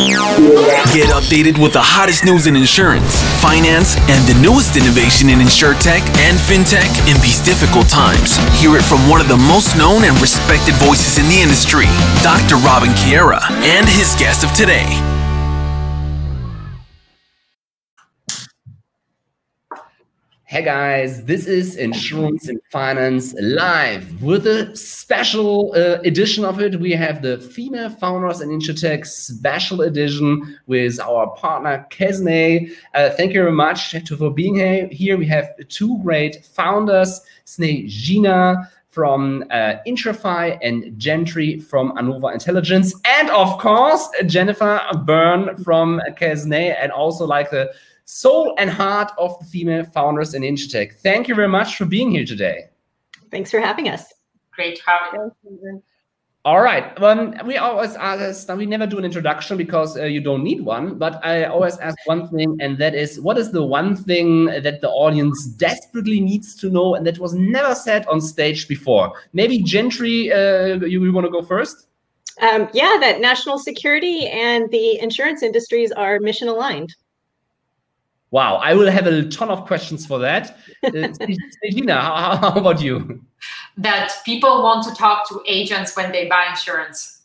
Get updated with the hottest news in insurance, finance, and the newest innovation in insurtech and fintech in these difficult times. Hear it from one of the most known and respected voices in the industry, Dr. Robin Kiera, and his guest of today. Hey guys, this is Insurance and Finance Live with a special uh, edition of it. We have the Female Founders and Insurtech special edition with our partner Kesney. Uh, thank you very much for being here. We have two great founders, Snejina from uh, Insurify and Gentry from Anova Intelligence, and of course Jennifer Byrne from Kesney, and also like the soul and heart of the female founders in Insurtech. Thank you very much for being here today. Thanks for having us. Great to have you. All right. Um, we always ask, we never do an introduction because uh, you don't need one, but I always ask one thing, and that is what is the one thing that the audience desperately needs to know and that was never said on stage before? Maybe Gentry, uh, you, you want to go first? Um, yeah, that national security and the insurance industries are mission aligned. Wow, I will have a ton of questions for that. Uh, how, how about you? That people want to talk to agents when they buy insurance.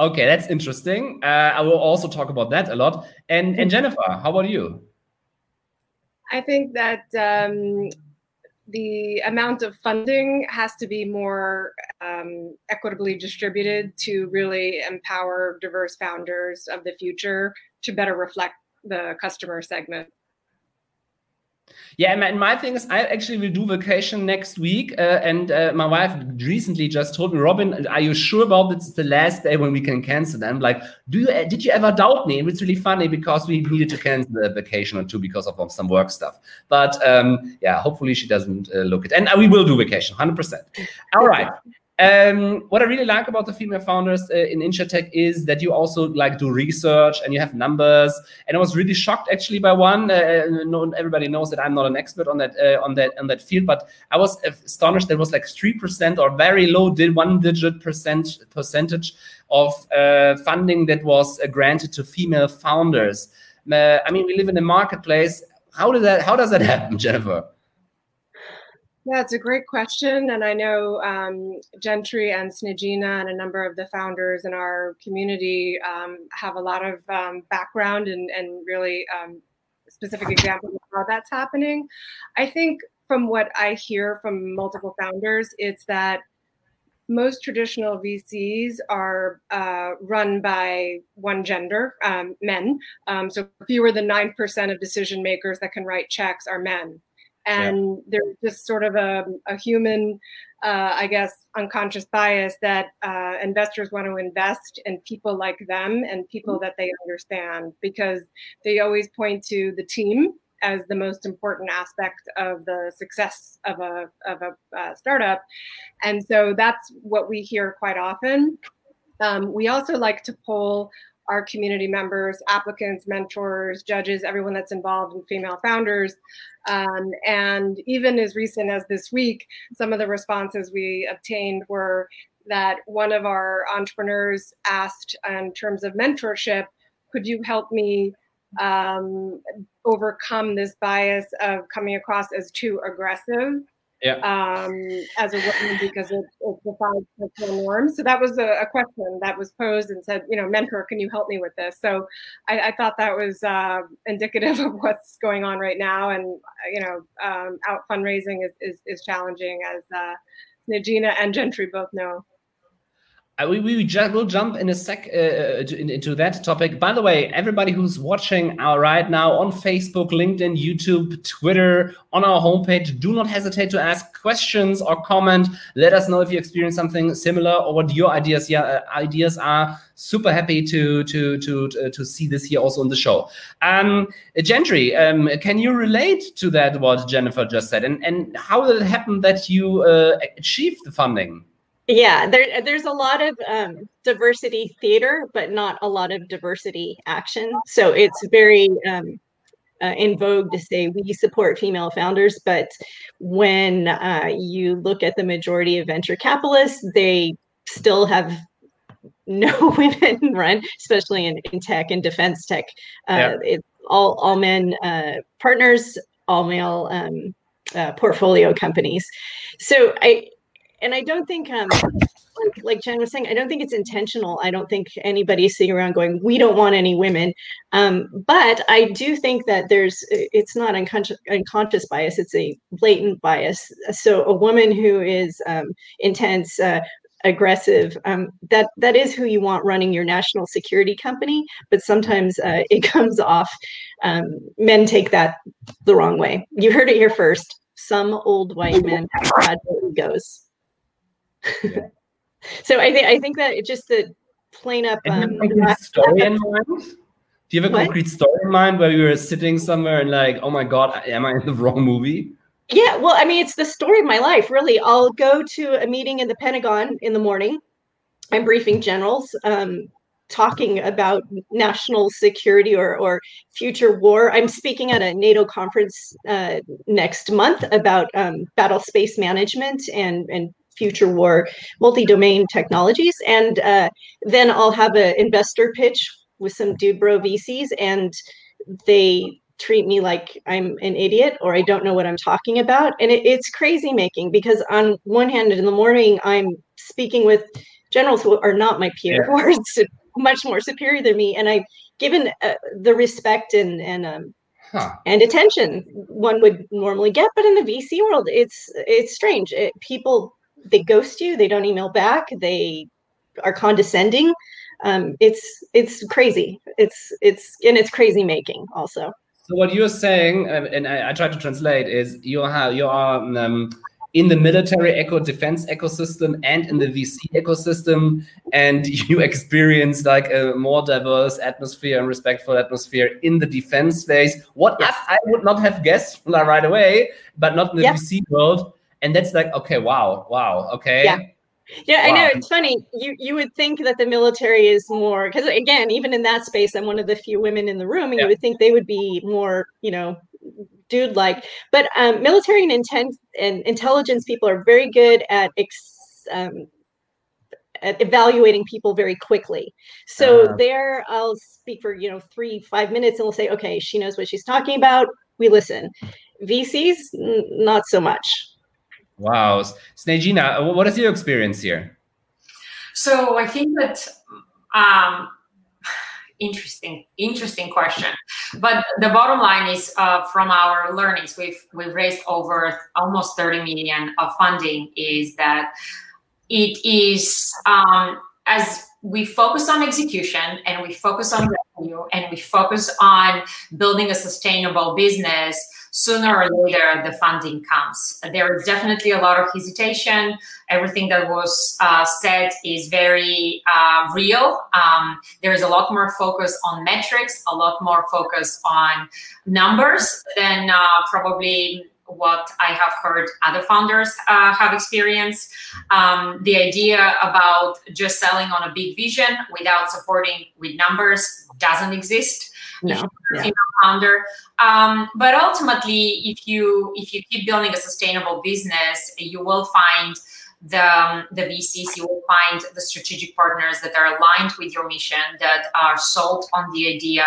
Okay, that's interesting. Uh, I will also talk about that a lot. And and Jennifer, how about you? I think that um, the amount of funding has to be more um, equitably distributed to really empower diverse founders of the future to better reflect the customer segment. Yeah, and my thing is, I actually will do vacation next week, uh, and uh, my wife recently just told me, Robin, are you sure about this? It's the last day when we can cancel. And like, do you? Did you ever doubt me? It's really funny because we needed to cancel the vacation or two because of some work stuff. But um, yeah, hopefully she doesn't uh, look it, and uh, we will do vacation, hundred percent. All right. Um, what I really like about the female founders uh, in Insurtech is that you also like do research and you have numbers. And I was really shocked actually by one. Uh, no, everybody knows that I'm not an expert on that uh, on that on that field, but I was astonished. There was like three percent or very low, did one digit percent percentage of uh, funding that was uh, granted to female founders. Uh, I mean, we live in a marketplace. How does that How does that happen, Jennifer? Yeah, it's a great question. And I know um, Gentry and Snejina and a number of the founders in our community um, have a lot of um, background and, and really um, specific examples of how that's happening. I think from what I hear from multiple founders, it's that most traditional VCs are uh, run by one gender, um, men. Um, so fewer than 9% of decision makers that can write checks are men and yeah. there's just sort of a, a human uh, i guess unconscious bias that uh, investors want to invest in people like them and people mm-hmm. that they understand because they always point to the team as the most important aspect of the success of a of a uh, startup and so that's what we hear quite often um, we also like to poll our community members, applicants, mentors, judges, everyone that's involved in female founders. Um, and even as recent as this week, some of the responses we obtained were that one of our entrepreneurs asked, in terms of mentorship, could you help me um, overcome this bias of coming across as too aggressive? Yeah. um, as a woman because it, it defies cultural norms. So that was a, a, question that was posed and said, you know, mentor, can you help me with this? So I, I thought that was uh, indicative of what's going on right now. And, you know, um, out fundraising is, is, is challenging as uh, Snejina and Gentry both know. Uh, we, we just will jump in a sec uh, uh into that topic. By the way, everybody who's watching our right now on Facebook, LinkedIn, YouTube, Twitter, on our homepage, do not hesitate to ask questions or comment. Let us know if you experience something similar or what your ideas yeah, uh, ideas are. Super happy to to to to, to see this here also on the show. Um, Gentry, um, can you relate to that what Jennifer just said, and and how did it happen that you uh, achieved the funding? Yeah, there, there's a lot of um, diversity theater, but not a lot of diversity action. So it's very um, uh, in vogue to say we support female founders, but when uh, you look at the majority of venture capitalists, they still have no women run, especially in, in tech and defense tech. Uh, yeah. It's all all men uh, partners, all male um, uh, portfolio companies. So I and I don't think um, like like Jen was saying, I don't think it's intentional. I don't think anybody's sitting around going, "We don't want any women." Um, but I do think that there's it's not unconscious, unconscious bias; it's a blatant bias. So a woman who is um, intense. Uh, aggressive um, that that is who you want running your national security company but sometimes uh, it comes off um, men take that the wrong way you heard it here first some old white men have yeah. so I think I think that it just the plain up. Um, story in mind? Do you have a what? concrete story in mind where you were sitting somewhere and like, oh my god, am I in the wrong movie? Yeah, well, I mean, it's the story of my life, really. I'll go to a meeting in the Pentagon in the morning. I'm briefing generals, um, talking about national security or, or future war. I'm speaking at a NATO conference uh, next month about um, battle space management and, and future war multi-domain technologies and uh, then i'll have an investor pitch with some dude bro vcs and they treat me like i'm an idiot or i don't know what i'm talking about and it, it's crazy making because on one hand in the morning i'm speaking with generals who are not my peer yeah. who are much more superior than me and i've given uh, the respect and and um, Huh. and attention one would normally get but in the vc world it's it's strange it, people they ghost you they don't email back they are condescending um, it's it's crazy it's it's and it's crazy making also so what you're saying um, and I, I try to translate is you are you are um, in the military eco defense ecosystem and in the VC ecosystem, and you experience like a more diverse atmosphere and respectful atmosphere in the defense space. What yes. I, I, would not have guessed right away, but not in the yes. VC world and that's like okay wow wow okay yeah yeah, wow. I know it's funny. You you would think that the military is more because again, even in that space, I'm one of the few women in the room, and yeah. you would think they would be more, you know, dude like. But um, military and intent and intelligence people are very good at ex, um, at evaluating people very quickly. So uh, there, I'll speak for you know three five minutes, and we'll say, okay, she knows what she's talking about. We listen. VCs, n- not so much. Wow. Snejina, what is your experience here? So I think that um, interesting, interesting question. But the bottom line is uh, from our learnings, we've we've raised over almost 30 million of funding. Is that it is um, as we focus on execution and we focus on revenue and we focus on building a sustainable business sooner or later the funding comes. There is definitely a lot of hesitation. Everything that was uh, said is very uh, real. Um, there is a lot more focus on metrics, a lot more focus on numbers than uh, probably what I have heard other founders uh, have experienced. Um, the idea about just selling on a big vision without supporting with numbers doesn't exist. No. If you're a female founder, um, but ultimately, if you if you keep building a sustainable business, you will find the, um, the VCs, you will find the strategic partners that are aligned with your mission, that are sold on the idea,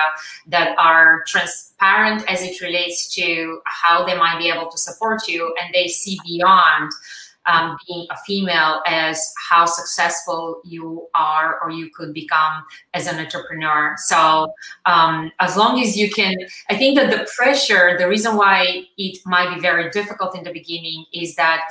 that are transparent as it relates to how they might be able to support you, and they see beyond um, being a female as how successful you are or you could become as an entrepreneur. So um, as long as you can, I think that the pressure, the reason why it might be very difficult in the beginning is that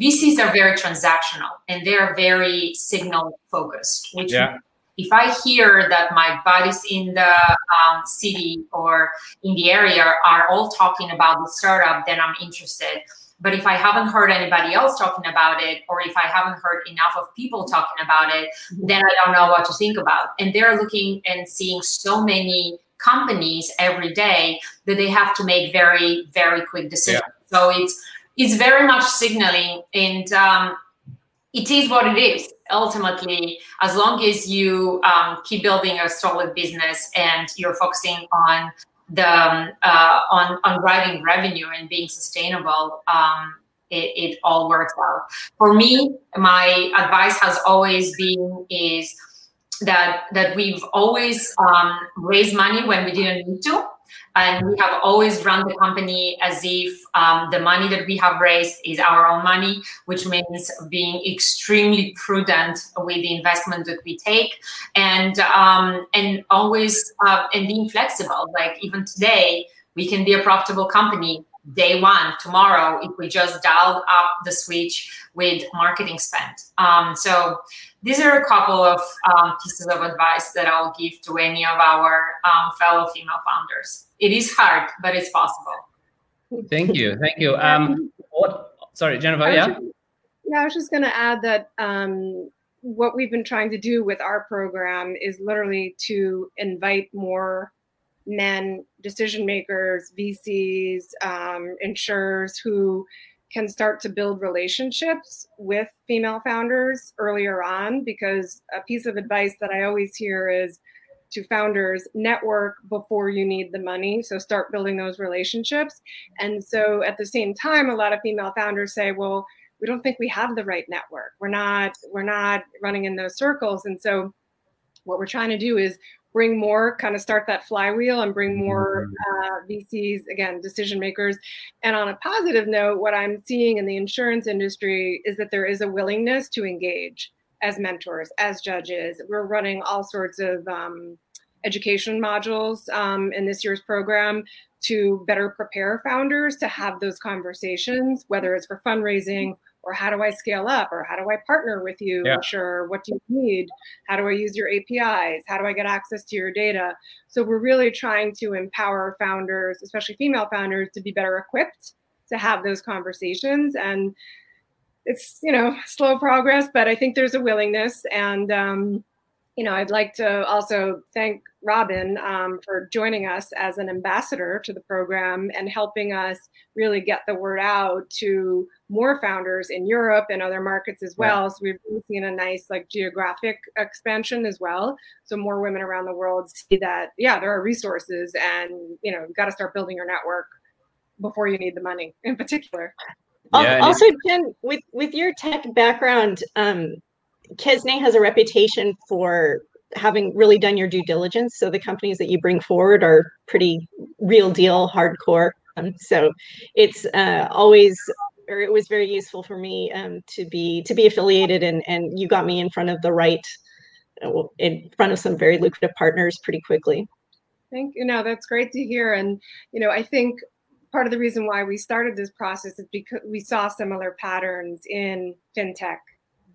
VCs are very transactional and they're very signal focused, which yeah. if I hear that my buddies in the um, city or in the area are all talking about the startup, then I'm interested. But if I haven't heard anybody else talking about it, or if I haven't heard enough of people talking about it, then I don't know what to think about. And they're looking and seeing so many companies every day that they have to make very, very quick decisions. Yeah. So it's it's very much signaling and um, it is what it is ultimately as long as you um, keep building a solid business and you're focusing on the um, uh, on on driving revenue and being sustainable um, it, it all works out. For me my advice has always been is that that we've always um, raised money when we didn't need to and we have always run the company as if um, the money that we have raised is our own money which means being extremely prudent with the investment that we take. And um, and always uh, and being flexible. Like even today we can be a profitable company day one. Tomorrow if we just dial up the switch with marketing spend. Um, so these are a couple of um, pieces of advice that I'll give to any of our um, fellow female founders. It is hard, but it's possible. Thank you, thank you. Um, what? Sorry, Jennifer. Yeah. Just, yeah, I was just going to add that um, what we've been trying to do with our program is literally to invite more men, decision makers, VCs, um, insurers who can start to build relationships with female founders earlier on because a piece of advice that I always hear is to founders network before you need the money. So start building those relationships. And so at the same time a lot of female founders say well we don't think we have the right network. We're not we're not running in those circles. And so what we're trying to do is bring more, kind of start that flywheel and bring more mm-hmm. uh, VCs, again, decision makers. And on a positive note, what I'm seeing in the insurance industry is that there is a willingness to engage as mentors, as judges. We're running all sorts of um, education modules um, in this year's program to better prepare founders to have those conversations, whether it's for fundraising or how do I scale up or how do I partner with you? Yeah. Sure. What do you need? How do I use your APIs? How do I get access to your data? So we're really trying to empower founders, especially female founders, to be better equipped to have those conversations. And it's, you know, slow progress, but I think there's a willingness. And, um, you know, I'd like to also thank Robin um, for joining us as an ambassador to the program and helping us really get the word out to more founders in Europe and other markets as well. Yeah. So we've really seen a nice like geographic expansion as well. So more women around the world see that yeah, there are resources, and you know, you've got to start building your network before you need the money, in particular. Yeah, also, Jen, with with your tech background, um, Kesne has a reputation for having really done your due diligence. So the companies that you bring forward are pretty real deal, hardcore. Um, so it's uh, always, or it was very useful for me um, to be to be affiliated, and and you got me in front of the right, uh, in front of some very lucrative partners pretty quickly. Thank you. No, that's great to hear. And you know, I think part of the reason why we started this process is because we saw similar patterns in fintech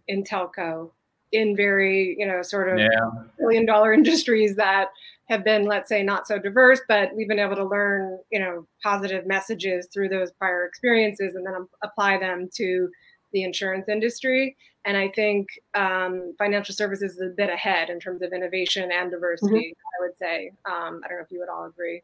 in telco in very you know sort of yeah. billion dollar industries that have been let's say not so diverse but we've been able to learn you know positive messages through those prior experiences and then apply them to the insurance industry and i think um, financial services is a bit ahead in terms of innovation and diversity mm-hmm. i would say um, i don't know if you would all agree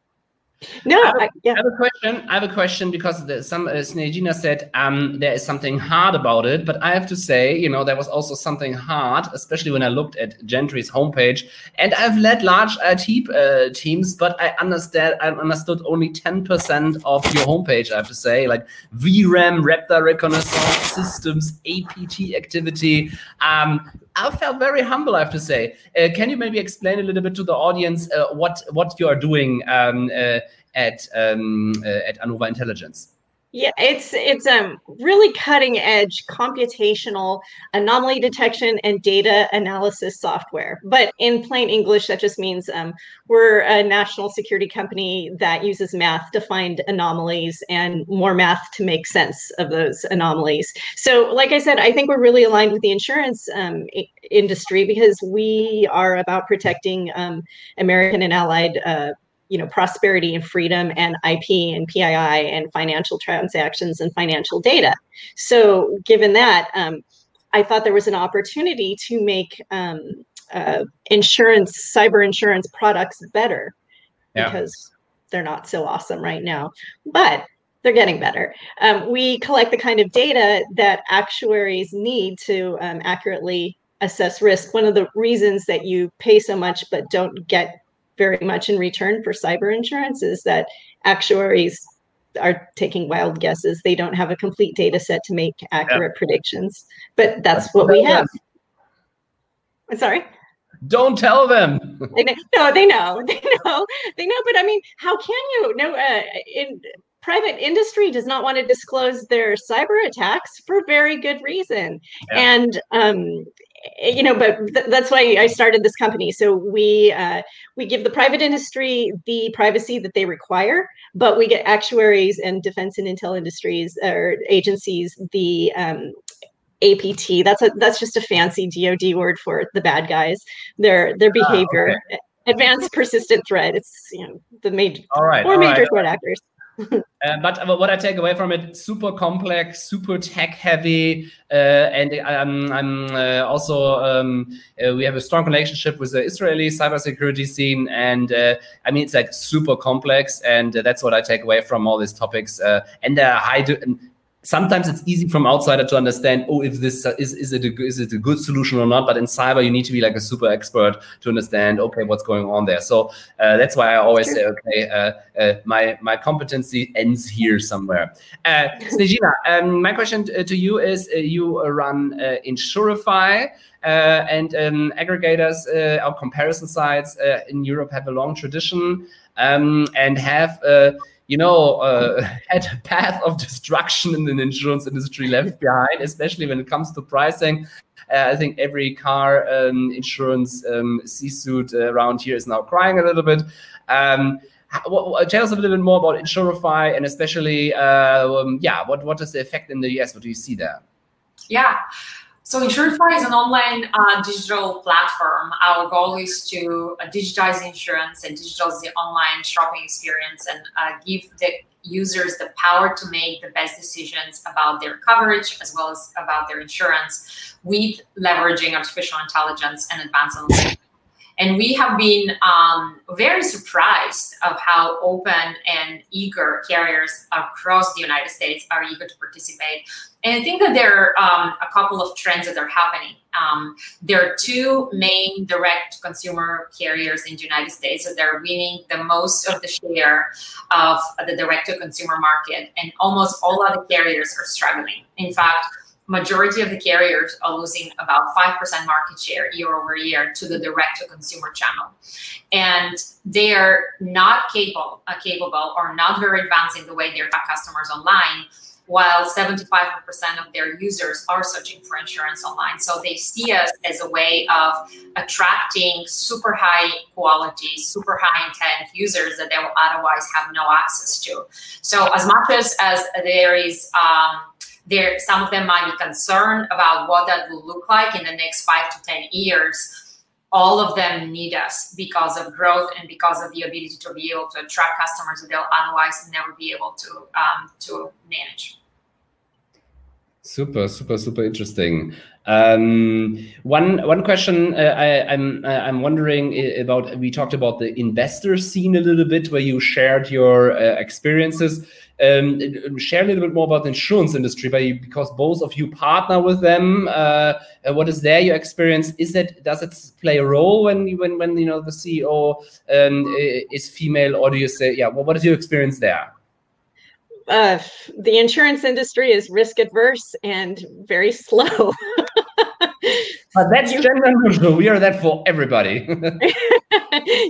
no, I have, a, yeah. I have, a question. I have a question because the, some uh, Snejina said um, there is something hard about it, but I have to say, you know, there was also something hard, especially when I looked at Gentry's homepage. And I've led large IT uh, teams, but I understand I understood only ten percent of your homepage. I have to say, like VRAM, Raptor reconnaissance systems, APT activity. Um, I felt very humble, I have to say. Uh, can you maybe explain a little bit to the audience uh, what what you are doing um, uh, at um, uh, at Anova Intelligence? Yeah, it's it's um really cutting edge computational anomaly detection and data analysis software. But in plain English, that just means um, we're a national security company that uses math to find anomalies and more math to make sense of those anomalies. So, like I said, I think we're really aligned with the insurance um, industry because we are about protecting um, American and allied. Uh, you know prosperity and freedom and ip and pii and financial transactions and financial data so given that um, i thought there was an opportunity to make um, uh, insurance cyber insurance products better yeah. because they're not so awesome right now but they're getting better. Um, we collect the kind of data that actuaries need to um, accurately assess risk. One of the reasons that you pay so much but don't get very much in return for cyber insurance is that actuaries are taking wild guesses. They don't have a complete data set to make accurate yeah. predictions, but that's what we have. I'm sorry. Don't tell them. they know, no, they know, they know, they know. But I mean, how can you? No, uh, in private industry does not want to disclose their cyber attacks for very good reason, yeah. and um, you know, but th- that's why I started this company. So we uh, we give the private industry the privacy that they require, but we get actuaries and defense and intel industries or agencies the um, APT. That's a that's just a fancy DoD word for the bad guys. Their their ah, behavior. okay. Advanced persistent threat. It's you know the major all right, four all major right. threat actors. uh, but what I take away from it, super complex, super tech heavy, uh, and um, I'm uh, also um, uh, we have a strong relationship with the Israeli cybersecurity scene, and uh, I mean it's like super complex, and uh, that's what I take away from all these topics. and high, sometimes it's easy from outsider to understand oh if this is is it a, is it a good solution or not? But in cyber you need to be like a super expert to understand okay what's going on there. So uh, that's why i always say okay uh, uh, my my competency ends here somewhere. Uh, Snejina, um, my question to you is uh, you run uh, insurify uh, and um, aggregators or comparison sites in europe have a long tradition um, and have you know, uh, had a path of destruction in the insurance industry left behind, especially when it comes to pricing. Uh, I think every car um, insurance um, C-suite uh, around here is now crying a little bit. Um, what, tell us a little bit more about Insurify and especially, uh, um, yeah, what, what is the effect in the US? What do you see there? Yeah. So Insurify is an online uh, digital platform. Our goal is to uh, digitize insurance and digitize the online shopping experience and uh, give the users the power to make the best decisions about their coverage as well as about their insurance with leveraging artificial intelligence and advanced analytics. And we have been um, very surprised of how open and eager carriers across the United States are eager to participate. And I think that there are um, a couple of trends that are happening. Um, there are two main direct consumer carriers in the United States that are winning the most of the share of the direct to consumer market, and almost all other carriers are struggling. In fact, majority of the carriers are losing about 5% market share year over year to the direct to consumer channel. And they're not capable, uh, capable or not very advanced in the way they attract customers online, while 75% of their users are searching for insurance online. So they see us as a way of attracting super high quality, super high intent users that they will otherwise have no access to. So as much as, as there is um, there some of them might be concerned about what that will look like in the next five to ten years all of them need us because of growth and because of the ability to be able to attract customers that they'll otherwise never be able to um, to manage super super super interesting um, one one question uh, I, am I'm, uh, I'm wondering about. We talked about the investor scene a little bit, where you shared your uh, experiences. Um, share a little bit more about the insurance industry, by, because both of you partner with them. Uh, uh what is there your experience? Is that does it play a role when when when you know the CEO um, is female, or do you say yeah? Well, what is your experience there? Uh, the insurance industry is risk adverse and very slow. But that's gender neutral. We are that for everybody.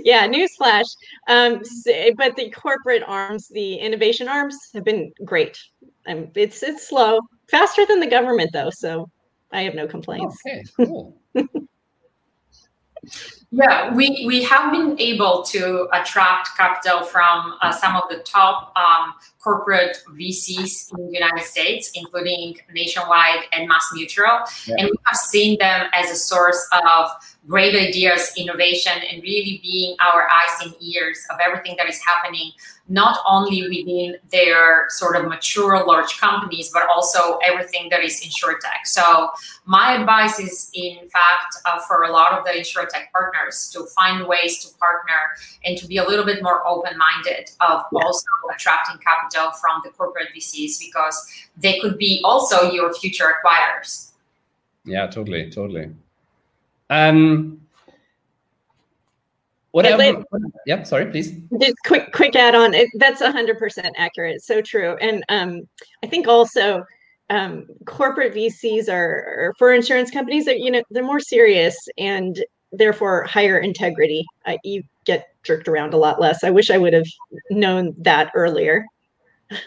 yeah, newsflash. Um, but the corporate arms, the innovation arms, have been great. Um, it's it's slow, faster than the government though, so I have no complaints. Okay, cool. Yeah, we, we have been able to attract capital from uh, some of the top um, corporate VCs in the United States, including Nationwide and Mass Mutual. Yeah. And we have seen them as a source of great ideas, innovation, and really being our eyes and ears of everything that is happening, not only within their sort of mature large companies, but also everything that is insurtech. So my advice is, in fact, uh, for a lot of the insurtech partners to find ways to partner and to be a little bit more open-minded of yeah. also attracting capital from the corporate VCs because they could be also your future acquirers. Yeah, totally, totally. Um, what yeah, I, yeah, sorry, please. Just quick, quick add on. It, that's hundred percent accurate. So true. And um, I think also um, corporate VCs are, are, for insurance companies. That you know they're more serious and therefore higher integrity. Uh, you get jerked around a lot less. I wish I would have known that earlier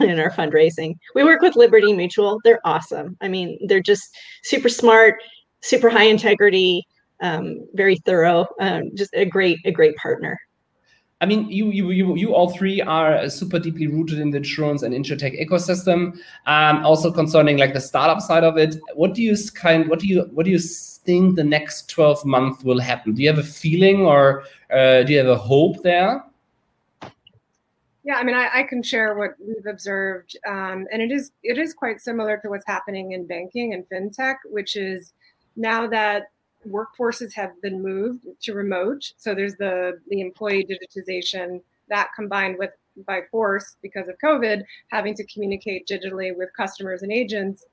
in our fundraising. We work with Liberty Mutual. They're awesome. I mean, they're just super smart, super high integrity, um, very thorough. Um, just a great, a great partner. I mean, you, you, you, you all three are super deeply rooted in the insurance and insurtech ecosystem. Um, also concerning like the startup side of it, what do you kind, what do you, what do you think the next twelve months will happen? Do you have a feeling or uh, do you have a hope there? Yeah, I mean, I, I can share what we've observed, um, and it is it is quite similar to what's happening in banking and fintech, which is now that workforces have been moved to remote. So there's the the employee digitization that combined with by force because of COVID, having to communicate digitally with customers and agents.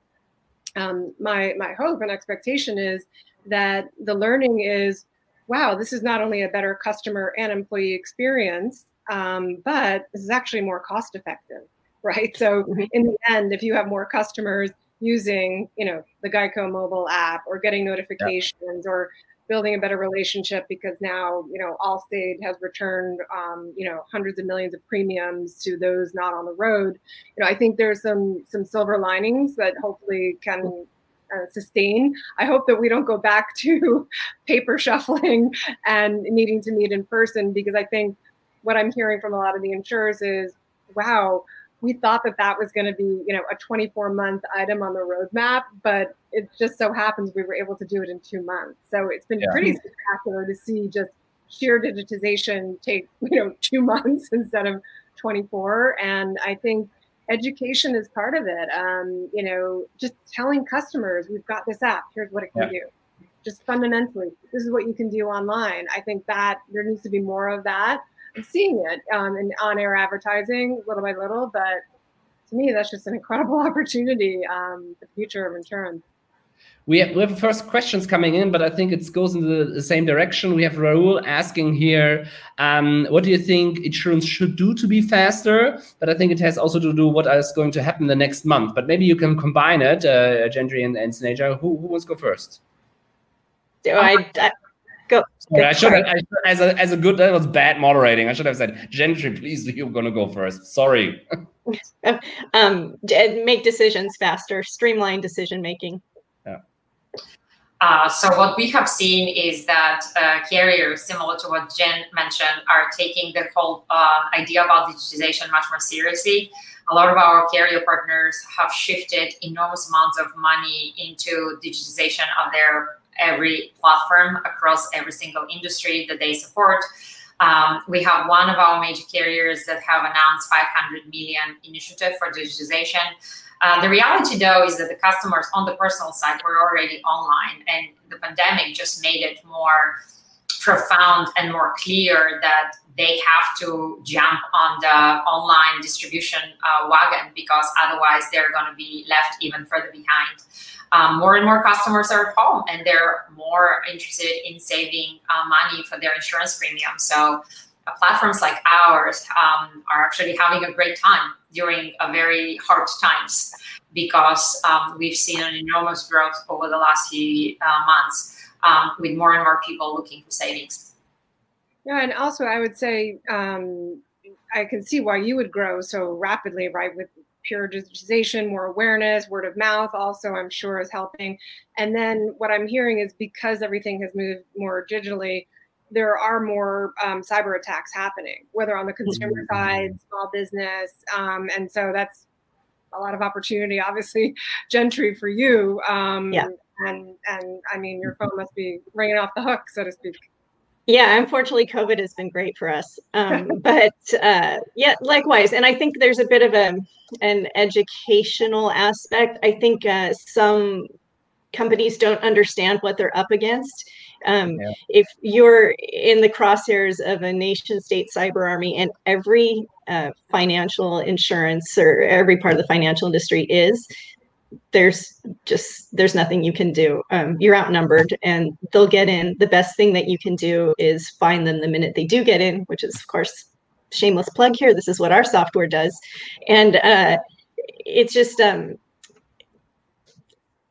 Um, my my hope and expectation is that the learning is, wow, this is not only a better customer and employee experience, um, but this is actually more cost effective, right? So mm-hmm. in the end, if you have more customers using you know the geico mobile app or getting notifications yeah. or building a better relationship because now you know allstate has returned um, you know hundreds of millions of premiums to those not on the road you know i think there's some some silver linings that hopefully can uh, sustain i hope that we don't go back to paper shuffling and needing to meet in person because i think what i'm hearing from a lot of the insurers is wow we thought that that was going to be, you know, a 24 month item on the roadmap, but it just so happens we were able to do it in two months. So it's been yeah. pretty spectacular to see just sheer digitization take, you know, two months instead of 24. And I think education is part of it. Um, you know, just telling customers, we've got this app, here's what it can yeah. do. Just fundamentally, this is what you can do online. I think that there needs to be more of that seeing it um, in on-air advertising little by little. But to me, that's just an incredible opportunity. Um, the future of insurance. We have, we have first questions coming in, but I think it goes in the, the same direction. We have Raul asking here, um, what do you think insurance should do to be faster? But I think it has also to do what is going to happen the next month. But maybe you can combine it, uh, Gentry and, and Sneha. Who, who wants to go first? I, I, Go. Sorry, I should have, I as a as a good that was bad moderating. I should have said, Gentry, please, you're gonna go first. Sorry. um, make decisions faster, streamline decision making. Yeah. Uh, so what we have seen is that uh, carriers, similar to what Jen mentioned, are taking the whole uh, idea about digitization much more seriously. A lot of our carrier partners have shifted enormous amounts of money into digitization of their every platform across every single industry that they support. Um, we have one of our major carriers that have announced 500 million initiative for digitization. Uh, the reality, though, is that the customers on the personal side were already online, and the pandemic just made it more profound and more clear that they have to jump on the online distribution uh, wagon because otherwise they're going to be left even further behind um, more and more customers are at home and they're more interested in saving uh, money for their insurance premium. So uh, platforms like ours um, are actually having a great time during a very hard times because um, we've seen an enormous growth over the last few uh, months um, with more and more people looking for savings. Yeah, and also I would say um, I can see why you would grow so rapidly, right? With pure digitization, more awareness, word of mouth also I'm sure is helping. And then what I'm hearing is because everything has moved more digitally, there are more um, cyber attacks happening, whether on the consumer mm-hmm. side, small business, um, and so that's a lot of opportunity, obviously, Gentry for you. Um, yeah. And and I mean, your phone must be ringing off the hook, so to speak. Yeah, unfortunately, COVID has been great for us. Um, but uh, yeah, likewise. And I think there's a bit of a an educational aspect. I think uh, some companies don't understand what they're up against. Um, yeah. If you're in the crosshairs of a nation state cyber army and every uh, financial insurance or every part of the financial industry is, there's just there's nothing you can do. Um, you're outnumbered and they'll get in. The best thing that you can do is find them the minute they do get in which is of course shameless plug here. This is what our software does. And uh, it's just um,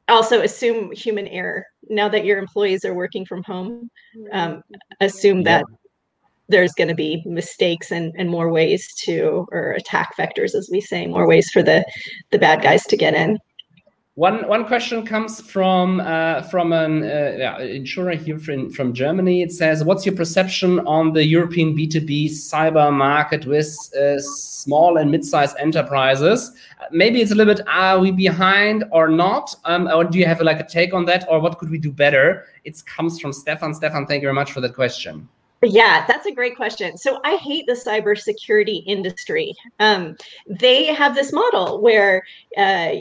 also assume human error. Now that your employees are working from home, um, assume that there's going to be mistakes and, and more ways to, or attack vectors, as we say, more ways for the, the bad guys to get in. One one question comes from uh, from an uh, insurer here from, from Germany. It says, "What's your perception on the European B two B cyber market with uh, small and mid sized enterprises? Maybe it's a little bit are we behind or not? Um, or do you have like a take on that, or what could we do better?" It comes from Stefan. Stefan, thank you very much for that question. Yeah, that's a great question. So I hate the cybersecurity industry. Um, they have this model where uh,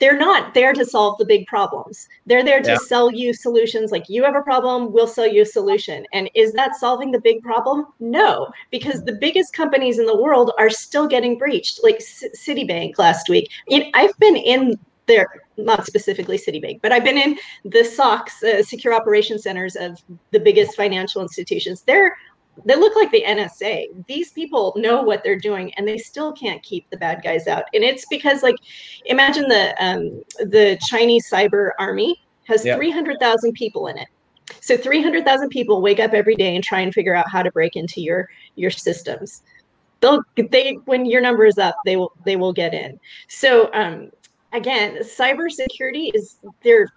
they're not there to solve the big problems. They're there to yeah. sell you solutions. Like you have a problem, we'll sell you a solution. And is that solving the big problem? No, because the biggest companies in the world are still getting breached, like C- Citibank last week. I've been in there, not specifically Citibank, but I've been in the SOCs, uh, secure operation centers of the biggest financial institutions. They're they look like the NSA. These people know what they're doing, and they still can't keep the bad guys out. And it's because, like, imagine the um, the Chinese cyber army has yeah. three hundred thousand people in it. So three hundred thousand people wake up every day and try and figure out how to break into your your systems. They'll they when your number is up, they will they will get in. So um, again, cybersecurity is they're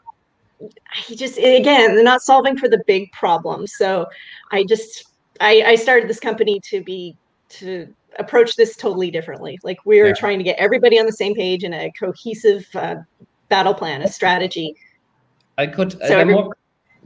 I just again they're not solving for the big problem. So I just I, I started this company to be to approach this totally differently. Like we are yeah. trying to get everybody on the same page in a cohesive uh, battle plan, a strategy. I could. So uh, more,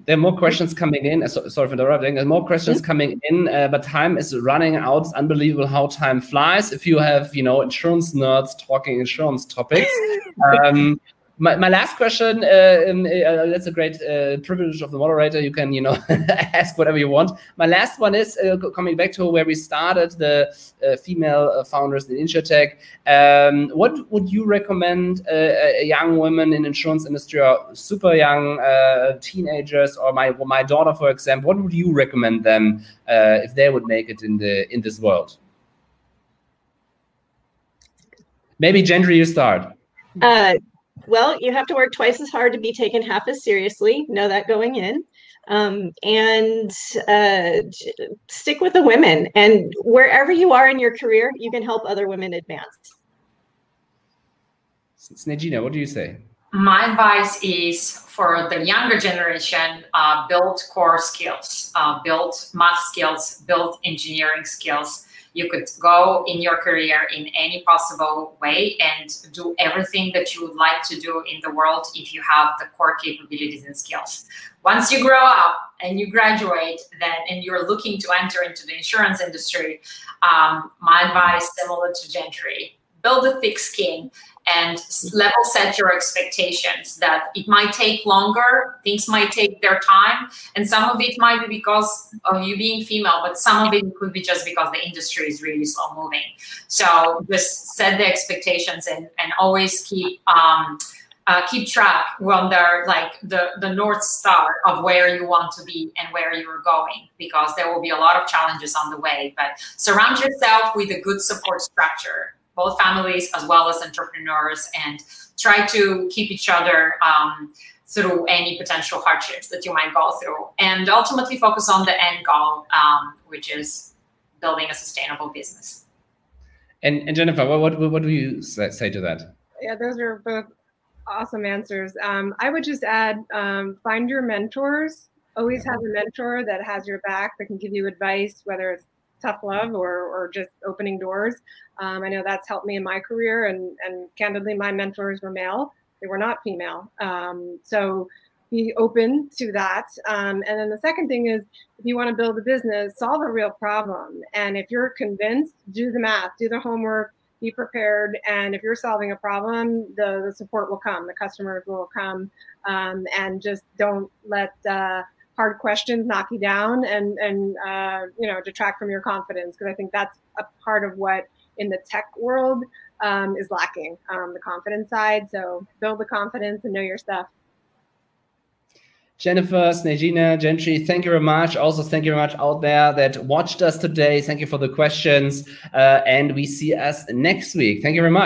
there are more questions coming in. Uh, so, sorry for interrupting. There's more questions mm-hmm. coming in, uh, but time is running out. It's unbelievable how time flies. If you have, you know, insurance nerds talking insurance topics, um, my, my last question uh, um, uh, that's a great uh, privilege of the moderator. You can you know ask whatever you want. My last one is uh, coming back to where we started the uh, female uh, founders in insurtech. Um, what would you recommend young women in insurance industry or super young teenagers or my my daughter for example what would you recommend them if they would make it in the in this world? Maybe Gentry you start well, you have to work twice as hard to be taken half as seriously. Know that going in. Um, and uh, stick with the women. And wherever you are in your career, you can help other women advance. Snejina, what do you say? My advice is for the younger generation, uh, build core skills, uh, build math skills, build engineering skills you could go in your career in any possible way and do everything that you would like to do in the world if you have the core capabilities and skills. Once you grow up and you graduate, then and you're looking to enter into the insurance industry, um, my advice similar to Gentry: build a thick skin and level set your expectations that it might take longer things might take their time and some of it might be because of you being female but some of it could be just because the industry is really slow moving. So just set the expectations and, and always keep um, uh, keep track when they're like the the north star of where you want to be and where you're going because there will be a lot of challenges on the way but surround yourself with a good support structure both families as well as entrepreneurs and try to keep each other um, through any potential hardships that you might go through. And ultimately focus on the end goal um, which is building a sustainable business. And, and jennifer what, what, what do you say to that? Yeah those are both awesome answers. Um, i would just add um, find your mentors. Always have a mentor that has your back that can give you advice whether it's tough love or, or just opening doors. Um, I know that's helped me in my career, and, and candidly, my mentors were male, they were not female. Um, so be open to that. Um, and then the second thing is if you want to build a business, solve a real problem. And if you're convinced, do the math, do the homework, be prepared. And if you're solving a problem, the, the support will come, the customers will come, um, and just don't let uh, hard questions knock you down and and uh, you know detract from your confidence because I think that's a part of what in the tech world um, is lacking um, the confidence side. So build the confidence and know your stuff. Jennifer, Snejina, Gentry, thank you very much. Also, thank you very much out there that watched us today. Thank you for the questions. Uh, and we see us next week. Thank you very much.